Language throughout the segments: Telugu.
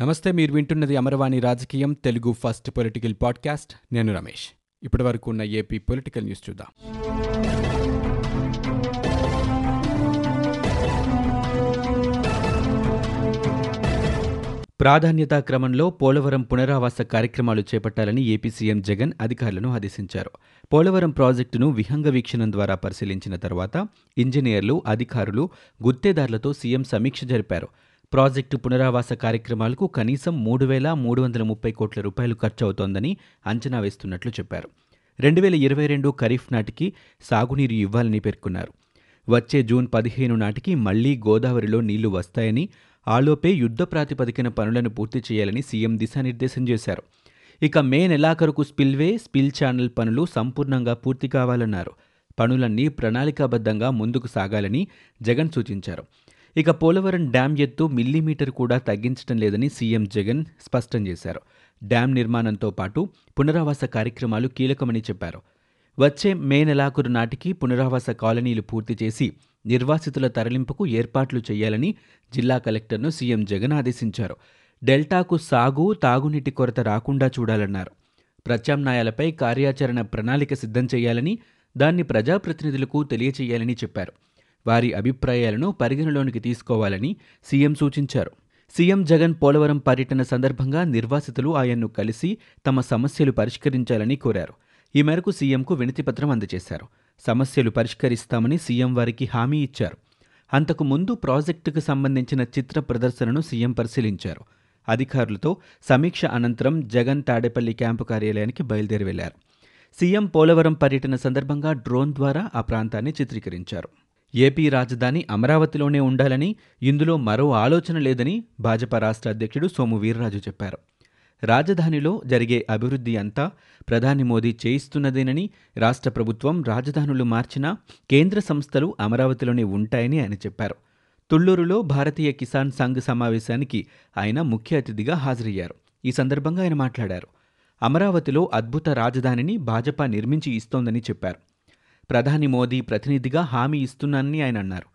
నమస్తే మీరు వింటున్నది అమరవాణి రాజకీయం తెలుగు ఫస్ట్ పొలిటికల్ పాడ్కాస్ట్. నేను రమేష్. ఇప్పటి వరకు ఉన్న ఏపీ పొలిటికల్ న్యూస్ చూద్దాం. ప్రాధాన్యతా క్రమంలో పోలవరం పునరావాస కార్యక్రమాలు చేపట్టాలని ఏపీ సీఎం జగన్ అధికారులను ఆదేశించారు. పోలవరం ప్రాజెక్టును విహంగ వీక్షణం ద్వారా పరిశీలించిన తర్వాత ఇంజనీర్లు అధికారులు గుత్తేదారులతో సీఎం సమీక్ష జరిపారు. ప్రాజెక్టు పునరావాస కార్యక్రమాలకు కనీసం మూడు వేల మూడు వందల ముప్పై కోట్ల రూపాయలు ఖర్చు అవుతోందని అంచనా వేస్తున్నట్లు చెప్పారు. రెండు వేల ఇరవై రెండు ఖరీఫ్ నాటికి సాగునీరు ఇవ్వాలని పేర్కొన్నారు. వచ్చే జూన్ పదిహేను నాటికి మళ్ళీ గోదావరిలో నీళ్ళు వస్తాయని ఆలోపే యుద్ధ ప్రాతిపదికన పనులను పూర్తి చేయాలని సీఎం దిశానిర్దేశం చేశారు. ఇక మే నెలాఖరుకు స్పిల్వే స్పిల్ ఛానల్ పనులు సంపూర్ణంగా పూర్తి కావాలన్నారు. పనులన్నీ ప్రణాళికాబద్ధంగా ముందుకు సాగాలని జగన్ సూచించారు. ఇక పోలవరం డ్యాం ఎత్తు మిల్లీమీటర్ కూడా తగ్గించడం లేదని సీఎం జగన్ స్పష్టం చేశారు. డ్యాం నిర్మాణంతో పాటు పునరావాస కార్యక్రమాలు కీలకమని చెప్పారు. వచ్చే మే నెలాఖరు నాటికి పునరావాస కాలనీలు పూర్తి చేసి నిర్వాసితుల తరలింపుకు ఏర్పాట్లు చేయాలని జిల్లా కలెక్టర్ను సీఎం జగన్ ఆదేశించారు. డెల్టాకు సాగు తాగునీటి కొరత రాకుండా చూడాలన్నారు. ప్రత్యామ్నాయాలపై కార్యాచరణ ప్రణాళిక సిద్ధం చేయాలని దాన్ని ప్రజాప్రతినిధులకు తెలియచేయాలని చెప్పారు. వారి అభిప్రాయాలను పరిగణలోనికి తీసుకోవాలని సీఎం సూచించారు. సీఎం జగన్ పోలవరం పర్యటన సందర్భంగా నిర్వాసితులు ఆయన్ను కలిసి తమ సమస్యలు పరిష్కరించాలని కోరారు. ఈ మేరకు సీఎంకు వినతిపత్రం అందజేశారు. సమస్యలు పరిష్కరిస్తామని సీఎం వారికి హామీ ఇచ్చారు. అంతకు ముందు ప్రాజెక్టుకు సంబంధించిన చిత్ర ప్రదర్శనను సీఎం పరిశీలించారు. అధికారులతో సమీక్ష అనంతరం జగన్ తాడేపల్లి క్యాంపు కార్యాలయానికి బయలుదేరి వెళ్ళారు. సీఎం పోలవరం పర్యటన సందర్భంగా డ్రోన్ ద్వారా ఆ ప్రాంతాన్ని చిత్రీకరించారు. ఏపీ రాజధాని అమరావతిలోనే ఉండాలని ఇందులో మరో ఆలోచన లేదని భాజపా రాష్ట్ర అధ్యక్షుడు సోము వీర్రాజు చెప్పారు. రాజధానిలో జరిగే అభివృద్ధి అంతా ప్రధాని మోదీ చేయిస్తున్నదేనని రాష్ట్ర ప్రభుత్వం రాజధానులు మార్చినా కేంద్ర సంస్థలు అమరావతిలోనే ఉంటాయని ఆయన చెప్పారు. తుళ్ళూరులో భారతీయ కిసాన్ సంఘ్ సమావేశానికి ఆయన ముఖ్య అతిథిగా హాజరయ్యారు. ఈ సందర్భంగా ఆయన మాట్లాడారు. అమరావతిలో అద్భుత రాజధానిని భాజపా నిర్మించి ఇస్తోందని చెప్పారు. ప్రధాని మోదీ ప్రతినిధిగా హామీ ఇస్తున్నానని ఆయన అన్నారు.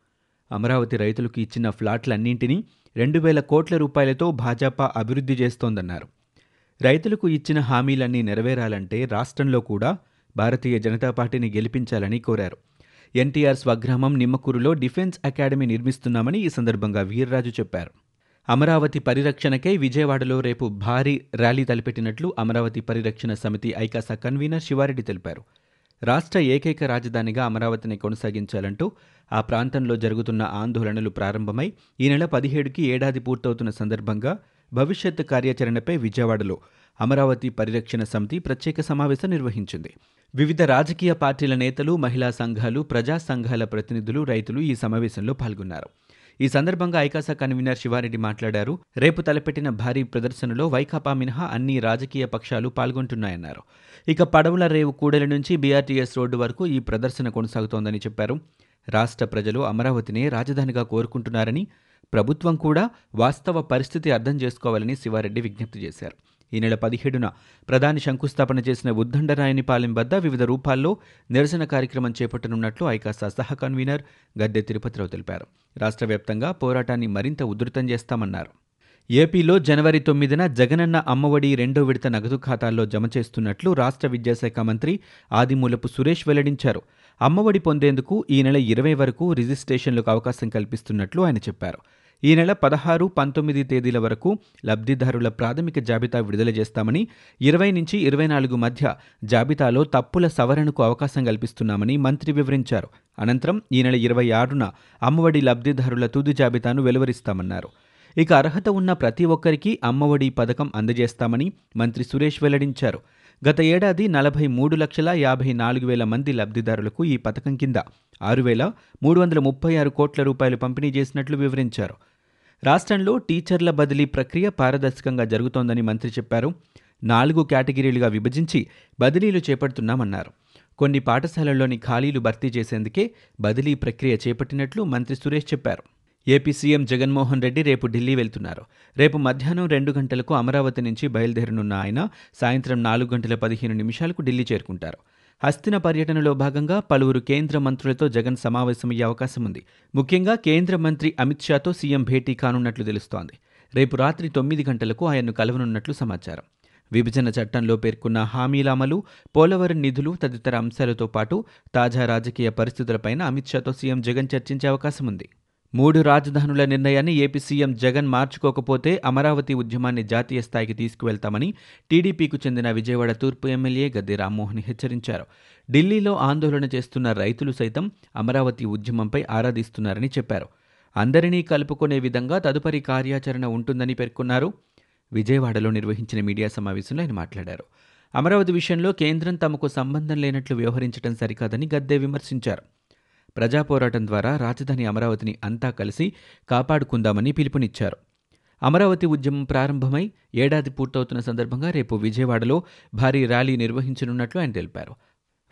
అమరావతి రైతులకు ఇచ్చిన ఫ్లాట్లన్నింటినీ రెండు వేల కోట్ల రూపాయలతో భాజపా అభివృద్ధి చేస్తోందన్నారు. రైతులకు ఇచ్చిన హామీలన్నీ నెరవేరాలంటే రాష్ట్రంలో కూడా భారతీయ జనతా పార్టీని గెలిపించాలని కోరారు. ఎన్టీఆర్ స్వగ్రామం నిమ్మకూరులో డిఫెన్స్ అకాడమీ నిర్మిస్తున్నామని ఈ సందర్భంగా వీర్రాజు చెప్పారు. అమరావతి పరిరక్షణకై విజయవాడలో రేపు భారీ ర్యాలీ తలపెట్టినట్లు అమరావతి పరిరక్షణ సమితి ఐకాస కన్వీనర్ శివారెడ్డి తెలిపారు. రాష్ట్ర ఏకైక రాజధానిగా అమరావతిని కొనసాగించాలంటూ ఆ ప్రాంతంలో జరుగుతున్న ఆందోళనలు ప్రారంభమై ఈ నెల పదిహేడుకి ఏడాది పూర్తవుతున్న సందర్భంగా భవిష్యత్ కార్యాచరణపై విజయవాడలో అమరావతి పరిరక్షణ సమితి ప్రత్యేక సమావేశం నిర్వహించింది. వివిధ రాజకీయ పార్టీల నేతలు మహిళా సంఘాలు ప్రజా సంఘాల ప్రతినిధులు రైతులు ఈ సమావేశంలో పాల్గొన్నారు. ఈ సందర్భంగా ఐకాసా కన్వీనర్ శివారెడ్డి మాట్లాడారు. రేపు తలపెట్టిన భారీ ప్రదర్శనలో వైకాపా మినహా అన్ని రాజకీయ పక్షాలు పాల్గొంటున్నాయన్నారు. ఇక పడవల రేవు కూడలి నుంచి బీఆర్టీఎస్ రోడ్డు వరకు ఈ ప్రదర్శన కొనసాగుతోందని చెప్పారు. రాష్ట్ర ప్రజలు అమరావతినే రాజధానిగా కోరుకుంటున్నారని ప్రభుత్వం కూడా వాస్తవ పరిస్థితి అర్థం చేసుకోవాలని శివారెడ్డి విజ్ఞప్తి చేశారు. ఈ నెల పదిహేడున ప్రధాని శంకుస్థాపన చేసిన ఉద్దండరాయనిపాలెం వద్ద వివిధ రూపాల్లో నిరసన కార్యక్రమం చేపట్టనున్నట్లు ఐకాసా సహ కన్వీనర్ గద్దె తిరుపతిరావు తెలిపారు. రాష్ట్ర వ్యాప్తంగా పోరాటాన్ని మరింత ఉధృతం చేస్తామన్నారు. ఏపీలో జనవరి తొమ్మిదిన జగనన్న అమ్మఒడి రెండో విడత నగదు ఖాతాల్లో జమ చేస్తున్నట్లు రాష్ట్ర విద్యాశాఖ మంత్రి ఆదిమూలపు సురేష్ వెల్లడించారు. అమ్మఒడి పొందేందుకు ఈ నెల ఇరవై వరకు రిజిస్ట్రేషన్లకు అవకాశం కల్పిస్తున్నట్లు ఆయన చెప్పారు. ఈ నెల పదహారు పంతొమ్మిది తేదీల వరకు లబ్ధిదారుల ప్రాథమిక జాబితా విడుదల చేస్తామని ఇరవై నుంచి ఇరవై నాలుగు మధ్య జాబితాలో తప్పుల సవరణకు అవకాశం కల్పిస్తున్నామని మంత్రి వివరించారు. అనంతరం ఈ నెల ఇరవై ఆరున అమ్మఒడి లబ్ధిదారుల తుది జాబితాను వెలువరిస్తామన్నారు. ఇక అర్హత ఉన్న ప్రతి ఒక్కరికి అమ్మఒడి పథకం అందజేస్తామని మంత్రి సురేష్ వెల్లడించారు. గత ఏడాది నలభై మూడు లక్షల యాభై నాలుగు వేల మంది లబ్ధిదారులకు ఈ పథకం కింద ఆరు వేల మూడు వందల ముప్పై ఆరు కోట్ల రూపాయలు పంపిణీ చేసినట్లు వివరించారు. రాష్ట్రంలో టీచర్ల బదిలీ ప్రక్రియ పారదర్శకంగా జరుగుతోందని మంత్రి చెప్పారు. నాలుగు కేటగిరీలుగా విభజించి బదిలీలు చేపడుతున్నామన్నారు. కొన్ని పాఠశాలల్లోని ఖాళీలు భర్తీ చేసేందుకే బదిలీ ప్రక్రియ చేపట్టినట్లు మంత్రి సురేష్ చెప్పారు. ఏపీ సీఎం జగన్మోహన్ రెడ్డి రేపు ఢిల్లీ వెళ్తున్నారు. రేపు మధ్యాహ్నం రెండు గంటలకు అమరావతి నుంచి బయలుదేరనున్న ఆయన సాయంత్రం నాలుగు గంటల పదిహేను నిమిషాలకు ఢిల్లీ చేరుకుంటారు. హస్తిన పర్యటనలో భాగంగా పలువురు కేంద్ర మంత్రులతో జగన్ సమావేశమయ్యే అవకాశం ఉంది ముఖ్యంగా కేంద్ర మంత్రి అమిత్ షాతో సీఎం భేటీ కానున్నట్లు తెలుస్తోంది. రేపు రాత్రి తొమ్మిది గంటలకు ఆయన్ను కలవనున్నట్లు సమాచారం. విభజన చట్టంలో పేర్కొన్న హామీల అమలు పోలవరం నిధులు తదితర అంశాలతో పాటు తాజా రాజకీయ పరిస్థితులపైన అమిత్ షాతో సీఎం జగన్ చర్చించే అవకాశం ఉంది మూడు రాజధానుల నిర్ణయాన్ని ఏపీ సీఎం జగన్ మార్చుకోకపోతే అమరావతి ఉద్యమాన్ని జాతీయ స్థాయికి తీసుకువెళ్తామని టీడీపీకు చెందిన విజయవాడ తూర్పు ఎమ్మెల్యే గద్దె రామ్మోహన్ హెచ్చరించారు. ఢిల్లీలో ఆందోళన చేస్తున్న రైతులు సైతం అమరావతి ఉద్యమంపై ఆరాధిస్తున్నారని చెప్పారు. అందరినీ కలుపుకునే విధంగా తదుపరి కార్యాచరణ ఉంటుందని పేర్కొన్నారు. విజయవాడలో నిర్వహించిన మీడియా సమావేశంలో ఆయన మాట్లాడారు. అమరావతి విషయంలో కేంద్రం తమకు సంబంధం లేనట్లు వ్యవహరించడం సరికాదని గద్దె విమర్శించారు. ప్రజాపోరాటం ద్వారా రాజధాని అమరావతిని అంతా కలిసి కాపాడుకుందామని పిలుపునిచ్చారు. అమరావతి ఉద్యమం ప్రారంభమై ఏడాది పూర్తవుతున్న సందర్భంగా రేపు విజయవాడలో భారీ ర్యాలీ నిర్వహించనున్నట్లు ఆయన తెలిపారు.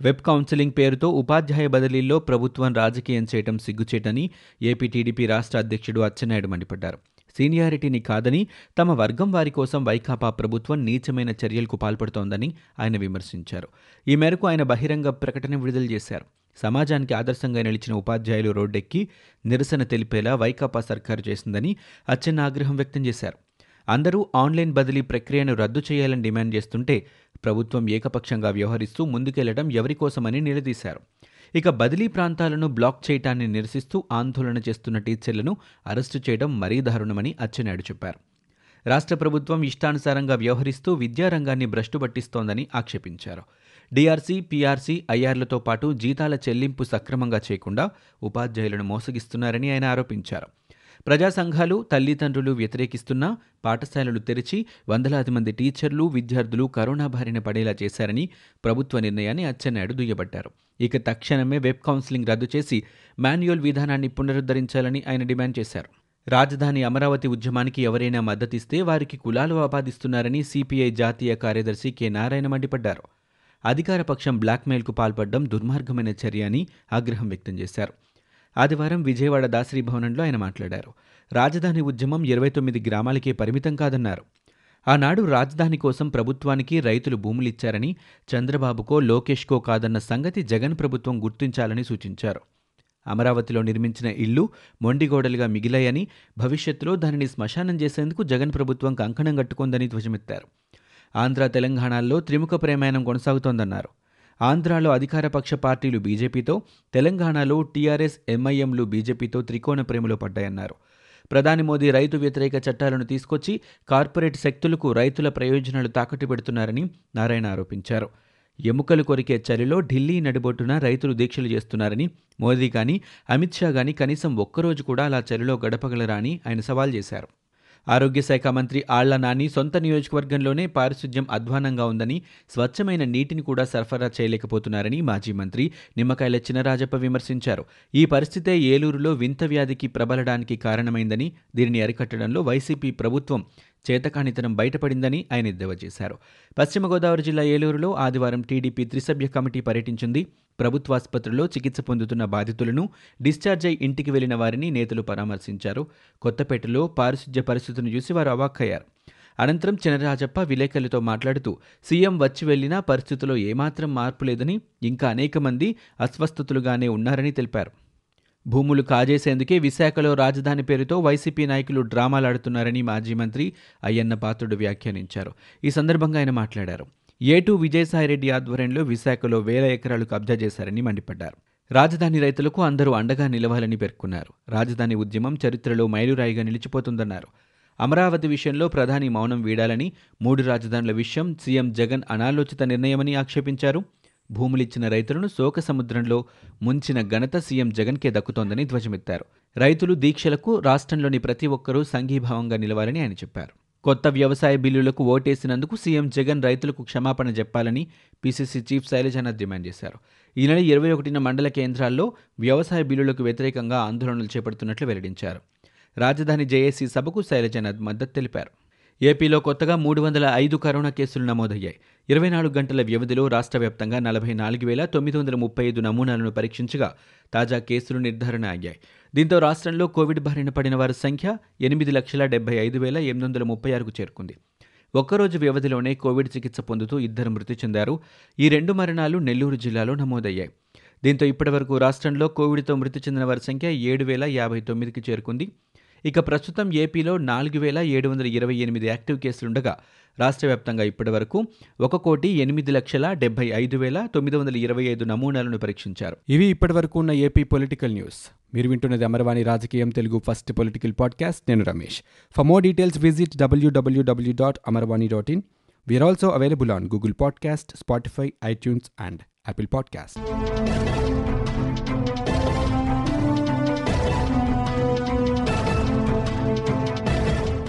వెబ్ కౌన్సిలింగ్ పేరుతో ఉపాధ్యాయ బదిలీల్లో ప్రభుత్వం రాజకీయం చేయటం సిగ్గుచేటని ఏపీ టీడీపీ రాష్ట్ర అధ్యక్షుడు అచ్చెన్నాయుడు మండిపడ్డారు. సీనియారిటీని కాదని తమ వర్గం వారి కోసం వైకాపా ప్రభుత్వం నీచమైన చర్యలకు పాల్పడుతోందని ఆయన విమర్శించారు. ఈ మేరకు ఆయన బహిరంగ ప్రకటన విడుదల చేశారు. సమాజానికి ఆదర్శంగా నిలిచిన ఉపాధ్యాయులు రోడ్డెక్కి నిరసన తెలిపేలా వైకాపా సర్కారు చేసిందని అచ్చెన్న ఆగ్రహం వ్యక్తం చేశారు. అందరూ ఆన్లైన్ బదిలీ ప్రక్రియను రద్దు చేయాలని డిమాండ్ చేస్తుంటే ప్రభుత్వం ఏకపక్షంగా వ్యవహరిస్తూ ముందుకెళ్ళడం ఎవరికోసమని నిలదీశారు. ఇక బదిలీ ప్రాంతాలను బ్లాక్ చేయటాన్ని నిరసిస్తూ ఆందోళన చేస్తున్న టీచర్లను అరెస్టు చేయడం మరీ దారుణమని అచ్చెన్నాయుడు చెప్పారు. రాష్ట్ర ప్రభుత్వం ఇష్టానుసారంగా వ్యవహరిస్తూ విద్యారంగాన్ని భ్రష్టు పట్టిస్తోందని ఆక్షేపించారు. డిఆర్సీ పీఆర్సీ ఐఆర్లతో పాటు జీతాల చెల్లింపు సక్రమంగా చేయకుండా ఉపాధ్యాయులను మోసగిస్తున్నారని ఆయన ఆరోపించారు. ప్రజా సంఘాలు తల్లిదండ్రులు వ్యతిరేకిస్తున్నా పాఠశాలలు తెరిచి వందలాది మంది టీచర్లు విద్యార్థులు కరోనా బారిన పడేలా చేశారని ప్రభుత్వ నిర్ణయాన్ని అచ్చెన్నాయుడు దుయ్యబట్టారు. ఇక తక్షణమే వెబ్ కౌన్సిలింగ్ రద్దు చేసి మాన్యువల్ విధానాన్ని పునరుద్ధరించాలని ఆయన డిమాండ్ చేశారు. రాజధాని అమరావతి ఉద్యమానికి ఎవరైనా మద్దతిస్తే వారికి కులాలు ఆపాదిస్తున్నారని సిపిఐ జాతీయ కార్యదర్శి కె నారాయణ మండిపడ్డారు. అధికారపక్షం బ్లాక్మెయిల్కు పాల్పడడం దుర్మార్గమైన చర్య అని ఆగ్రహం వ్యక్తం చేశారు. ఆదివారం విజయవాడ దాసరి భవనంలో ఆయన మాట్లాడారు. రాజధాని ఉద్యమం ఇరవై తొమ్మిది గ్రామాలకే పరిమితం కాదన్నారు. ఆనాడు రాజధాని కోసం ప్రభుత్వానికి రైతులు భూములిచ్చారని చంద్రబాబుకో లోకేష్కో కాదన్న సంగతి జగన్ ప్రభుత్వం గుర్తించాలని సూచించారు. అమరావతిలో నిర్మించిన ఇల్లు మొండిగోడలుగా మిగిలాయని భవిష్యత్తులో దానిని శ్మశానం చేసేందుకు జగన్ ప్రభుత్వం కంకణం కట్టుకుందని ధ్వజమెత్తారు. ఆంధ్ర తెలంగాణల్లో త్రిముఖ ప్రయాణం కొనసాగుతోందన్నారు. ఆంధ్రాలో అధికారపక్ష పార్టీలు బీజేపీతో తెలంగాణలో టీఆర్ఎస్ ఎంఐఎంలు బీజేపీతో త్రికోణ ప్రేమలో పడ్డాయన్నారు. ప్రధాని మోదీ రైతు వ్యతిరేక చట్టాలను తీసుకొచ్చి కార్పొరేట్ శక్తులకు రైతుల ప్రయోజనాలు తాకట్టు పెడుతున్నారని నారాయణ ఆరోపించారు. ఎముకలు కొరికే చలిలో ఢిల్లీ నడిబొట్టున రైతులు దీక్షలు చేస్తున్నారని మోదీ కానీ అమిత్ షా కానీ కనీసం ఒక్కరోజు కూడా అలా చలిలో గడపగలరా అని ఆయన సవాల్ చేశారు. ఆరోగ్య శాఖ మంత్రి ఆళ్ళ నాని సొంత నియోజకవర్గంలోనే పారిశుధ్యం అధ్వానంగా ఉందని స్వచ్ఛమైన నీటిని కూడా సరఫరా చేయలేకపోతున్నారని మాజీ మంత్రి నిమ్మకాయల చినరాజప్ప విమర్శించారు. ఈ పరిస్థితే ఏలూరులో వింత వ్యాధికి ప్రబలడానికి కారణమైందని దీనిని అరికట్టడంలో వైసీపీ ప్రభుత్వం చేతకానితనం బయటపడిందని ఆయన ఎద్దేవా చేశారు. పశ్చిమ గోదావరి జిల్లా ఏలూరులో ఆదివారం టీడీపీ త్రిసభ్య కమిటీ పర్యటించింది. ప్రభుత్వాసుపత్రిలో చికిత్స పొందుతున్న బాధితులను డిశ్చార్జ్ అయి ఇంటికి వెళ్ళిన వారిని నేతలు పరామర్శించారు. కొత్తపేటలో పారిశుధ్య పరిస్థితిని చూసి వారు అవాక్కయ్యారు. అనంతరం చినరాజప్ప విలేకరులతో మాట్లాడుతూ సీఎం వచ్చి వెళ్ళినా పరిస్థితిలో ఏమాత్రం మార్పు లేదని ఇంకా అనేక మంది అస్వస్థతులుగానే ఉన్నారని తెలిపారు. భూములు కాజేసేందుకే విశాఖలో రాజధాని పేరుతో వైసీపీ నాయకులు డ్రామాలాడుతున్నారని మాజీ మంత్రి అయ్యన్న పాత్రుడు వ్యాఖ్యానించారు. ఈ సందర్భంగా ఆయన మాట్లాడారు. ఏటూ విజయసాయిరెడ్డి ఆధ్వర్యంలో విశాఖలో వేల ఎకరాలు కబ్జా చేశారని మండిపడ్డారు. రాజధాని రైతులకు అందరూ అండగా నిలవాలని పేర్కొన్నారు. రాజధాని ఉద్యమం చరిత్రలో మైలురాయిగా నిలిచిపోతుందన్నారు. అమరావతి విషయంలో ప్రధాని మౌనం వీడాలని మూడు రాజధానుల విషయం సీఎం జగన్ అనాలోచిత నిర్ణయమని ఆక్షేపించారు. భూములిచ్చిన రైతులను శోక సముద్రంలో ముంచిన ఘనత సీఎం జగన్కే దక్కుతోందని ధ్వజమెత్తారు. రైతులు దీక్షలకు రాష్ట్రంలోని ప్రతి ఒక్కరూ సంఘీభావంగా నిలవాలని ఆయన చెప్పారు. కొత్త వ్యవసాయ బిల్లులకు ఓటేసినందుకు సీఎం జగన్ రైతులకు క్షమాపణ చెప్పాలని పీసీసీ చీఫ్ శైలజానాథ్ డిమాండ్ చేశారు. ఈ నెల ఇరవై ఒకటిన మండల కేంద్రాల్లో వ్యవసాయ బిల్లులకు వ్యతిరేకంగా ఆందోళనలు చేపడుతున్నట్లు వెల్లడించారు. రాజధాని జేఏసీ సభకు శైలజానాథ్ మద్దతు తెలిపారు. ఏపీలో కొత్తగా మూడు వందల ఐదు కరోనా కేసులు నమోదయ్యాయి. ఇరవై నాలుగు గంటల వ్యవధిలో రాష్ట్ర వ్యాప్తంగా నలభై నాలుగు వేల తొమ్మిది వందల ముప్పై ఐదు నమూనాలను పరీక్షించగా తాజా కేసులు నిర్ధారణ అయ్యాయి. దీంతో రాష్ట్రంలో కోవిడ్ బారిన పడిన వారి సంఖ్య ఎనిమిది లక్షల డెబ్బై ఐదు వేల ఎనిమిది వందల ముప్పై ఆరుకు చేరుకుంది. ఒక్కరోజు వ్యవధిలోనే కోవిడ్ చికిత్స పొందుతూ ఇద్దరు మృతి చెందారు. ఈ రెండు మరణాలు నెల్లూరు జిల్లాలో నమోదయ్యాయి. దీంతో ఇప్పటివరకు రాష్ట్రంలో కోవిడ్తో మృతి చెందిన వారి సంఖ్య ఏడు వేల యాభై తొమ్మిదికి చేరుకుంది. ఇక ప్రస్తుతం ఏపీలో నాలుగు వేల ఏడు వందల ఇరవై ఎనిమిది యాక్టివ్ కేసులుండగా రాష్ట్ర వ్యాప్తంగా ఇప్పటి వరకు ఒక కోటి ఎనిమిది లక్షల డెబ్బై ఐదు వేల తొమ్మిది వందల ఇరవై ఐదు నమూనాలను పరీక్షించారు. ఇవి ఇప్పటి వరకు ఉన్న ఏపీ పొలిటికల్ న్యూస్. మీరు వింటున్నది అమరవాణి రాజకీయం తెలుగు ఫస్ట్ పొలిటికల్ పాడ్కాస్ట్. నేను Ramesh. For more details visit WWW dot Amarvani dot in we are also available on Google podcast Spotify iTunes and Apple podcast